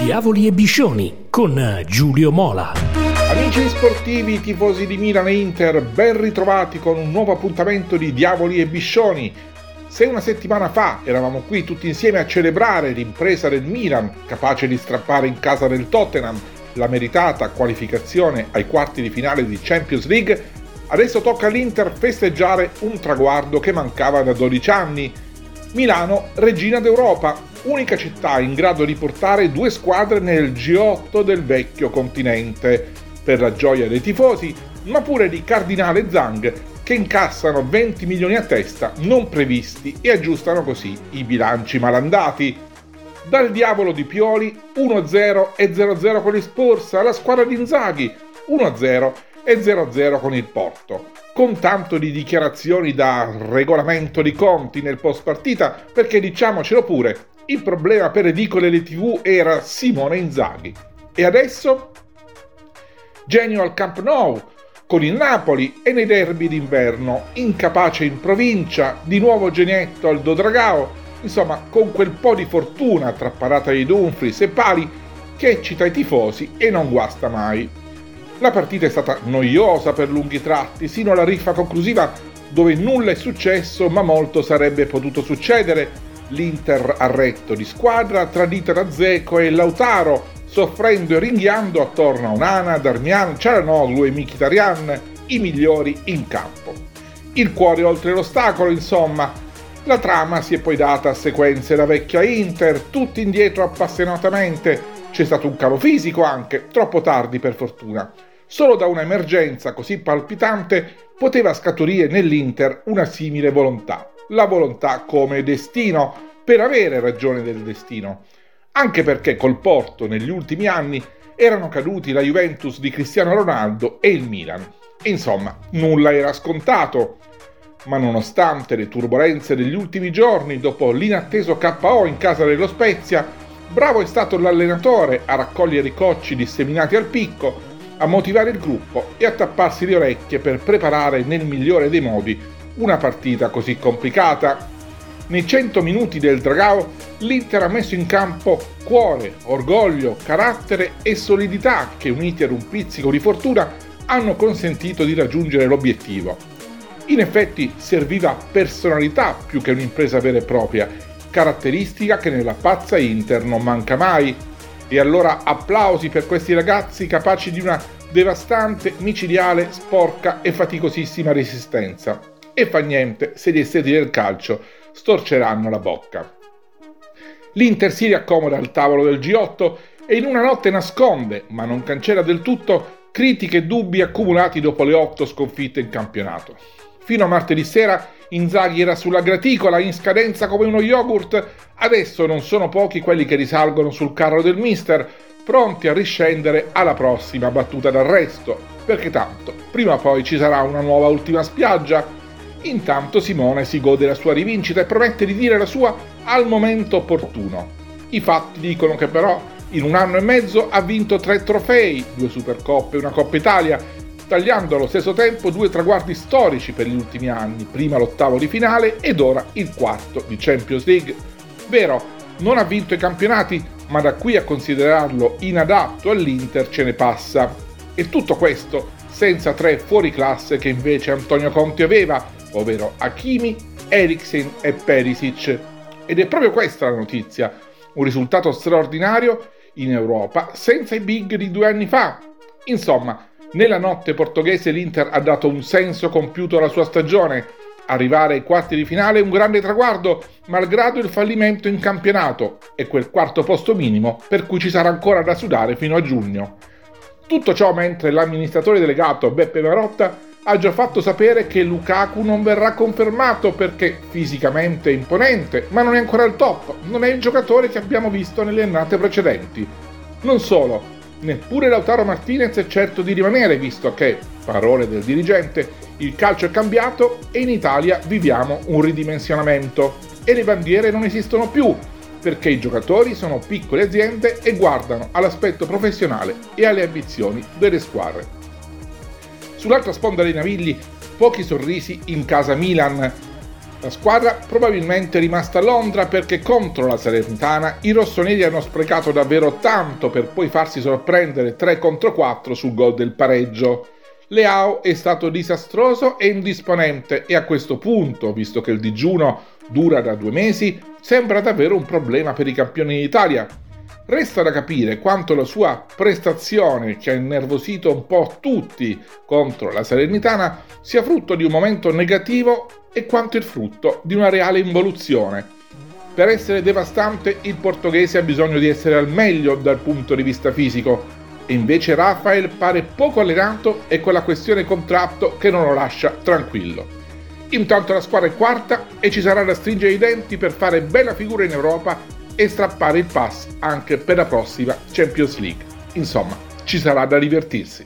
Diavoli e Biscioni con Giulio Mola. Amici sportivi, tifosi di Milan e Inter, ben ritrovati con un nuovo appuntamento di Diavoli e Biscioni. Se una settimana fa eravamo qui tutti insieme a celebrare l'impresa del Milan, capace di strappare in casa del Tottenham la meritata qualificazione ai quarti di finale di Champions League, adesso tocca all'Inter festeggiare un traguardo che mancava da 12 anni. Milano, regina d'Europa, unica città in grado di portare due squadre nel G8 del vecchio continente, per la gioia dei tifosi, ma pure di Cardinale Zhang, che incassano 20 milioni a testa non previsti e aggiustano così i bilanci malandati. Dal diavolo di Pioli 1-0 e 0-0 con il Spurs alla squadra di Inzaghi 1-0 e 0-0 con il Porto. Con tanto di dichiarazioni da regolamento di conti nel post partita, perché diciamocelo pure, il problema per edicole e le tv era Simone Inzaghi. E adesso? Genio al Camp Nou, con il Napoli e nei derby d'inverno, incapace in provincia, di nuovo genietto al Dodragao, insomma con quel po' di fortuna tra parata di Dumfries e pali che eccita i tifosi e non guasta mai. La partita è stata noiosa per lunghi tratti, sino alla riffa conclusiva dove nulla è successo ma molto sarebbe potuto succedere. L'Inter ha retto di squadra, tradita da Zeco e Lautaro, soffrendo e ringhiando attorno a Unana, Darmian, Ciaranoglu e Mkhitaryan, i migliori in campo. Il cuore oltre l'ostacolo, insomma. La trama si è poi data a sequenze da vecchia Inter, tutti indietro appassionatamente. C'è stato un calo fisico anche, troppo tardi per fortuna. Solo da un'emergenza così palpitante poteva scaturire nell'Inter una simile volontà. La volontà come destino, per avere ragione del destino anche perché col Porto negli ultimi anni erano caduti la Juventus di Cristiano Ronaldo e il Milan. Insomma, nulla era scontato. Ma nonostante le turbulenze degli ultimi giorni, dopo l'inatteso KO in casa dello Spezia, bravo è stato l'allenatore a raccogliere i cocci disseminati al picco, a motivare il gruppo e a tapparsi le orecchie per preparare nel migliore dei modi una partita così complicata nei 100 minuti del Dragao l'Inter ha messo in campo cuore, orgoglio, carattere e solidità che uniti ad un pizzico di fortuna hanno consentito di raggiungere l'obiettivo. In effetti serviva personalità più che un'impresa vera e propria, caratteristica che nella pazza Inter non manca mai. E allora applausi per questi ragazzi capaci di una devastante, micidiale, sporca e faticosissima resistenza. E fa niente se gli esteti del calcio storceranno la bocca. L'Inter si riaccomoda al tavolo del G8 e in una notte nasconde, ma non cancella del tutto, critiche e dubbi accumulati dopo le otto sconfitte in campionato. Fino a martedì sera Inzaghi era sulla graticola in scadenza come uno yogurt, adesso non sono pochi quelli che risalgono sul carro del mister, pronti a riscendere alla prossima battuta d'arresto, perché tanto prima o poi ci sarà una nuova ultima spiaggia Intanto Simone si gode la sua rivincita e promette di dire la sua al momento opportuno. I fatti dicono che però in un anno e mezzo ha vinto tre trofei, due Supercoppe e una Coppa Italia, tagliando allo stesso tempo due traguardi storici per gli ultimi anni, prima l'ottavo di finale ed ora il quarto di Champions League. Vero, non ha vinto i campionati, ma da qui a considerarlo inadatto all'Inter ce ne passa. E tutto questo senza tre fuori classe che invece Antonio Conti aveva, ovvero Hakimi, Eriksen e Perisic. Ed è proprio questa la notizia, un risultato straordinario in Europa senza i big di due anni fa. Insomma, nella notte portoghese l'Inter ha dato un senso compiuto alla sua stagione. Arrivare ai quarti di finale è un grande traguardo, malgrado il fallimento in campionato e quel quarto posto minimo per cui ci sarà ancora da sudare fino a giugno. Tutto ciò mentre l'amministratore delegato Beppe Marotta ha già fatto sapere che Lukaku non verrà confermato perché fisicamente è imponente, ma non è ancora al top, non è il giocatore che abbiamo visto nelle annate precedenti. Non solo, neppure Lautaro Martinez è certo di rimanere, visto che, parole del dirigente, il calcio è cambiato e in Italia viviamo un ridimensionamento e le bandiere non esistono più, perché i giocatori sono piccole aziende e guardano all'aspetto professionale e alle ambizioni delle squadre. Sull'altra sponda dei Navigli, pochi sorrisi in casa Milan. La squadra probabilmente è rimasta a Londra perché contro la Salernitana i rossoneri hanno sprecato davvero tanto per poi farsi sorprendere 3 contro 4 sul gol del pareggio. Leao è stato disastroso e indisponente e a questo punto, visto che il digiuno dura da due mesi, sembra davvero un problema per i campioni d'Italia. Resta da capire quanto la sua prestazione, che ha innervosito un po' tutti contro la Salernitana, sia frutto di un momento negativo e quanto il frutto di una reale involuzione. Per essere devastante il portoghese ha bisogno di essere al meglio dal punto di vista fisico e invece Rafael pare poco allenato e con la questione contratto che non lo lascia tranquillo. Intanto la squadra è quarta e ci sarà da stringere i denti per fare bella figura in Europa e strappare il pass anche per la prossima Champions League. Insomma, ci sarà da divertirsi.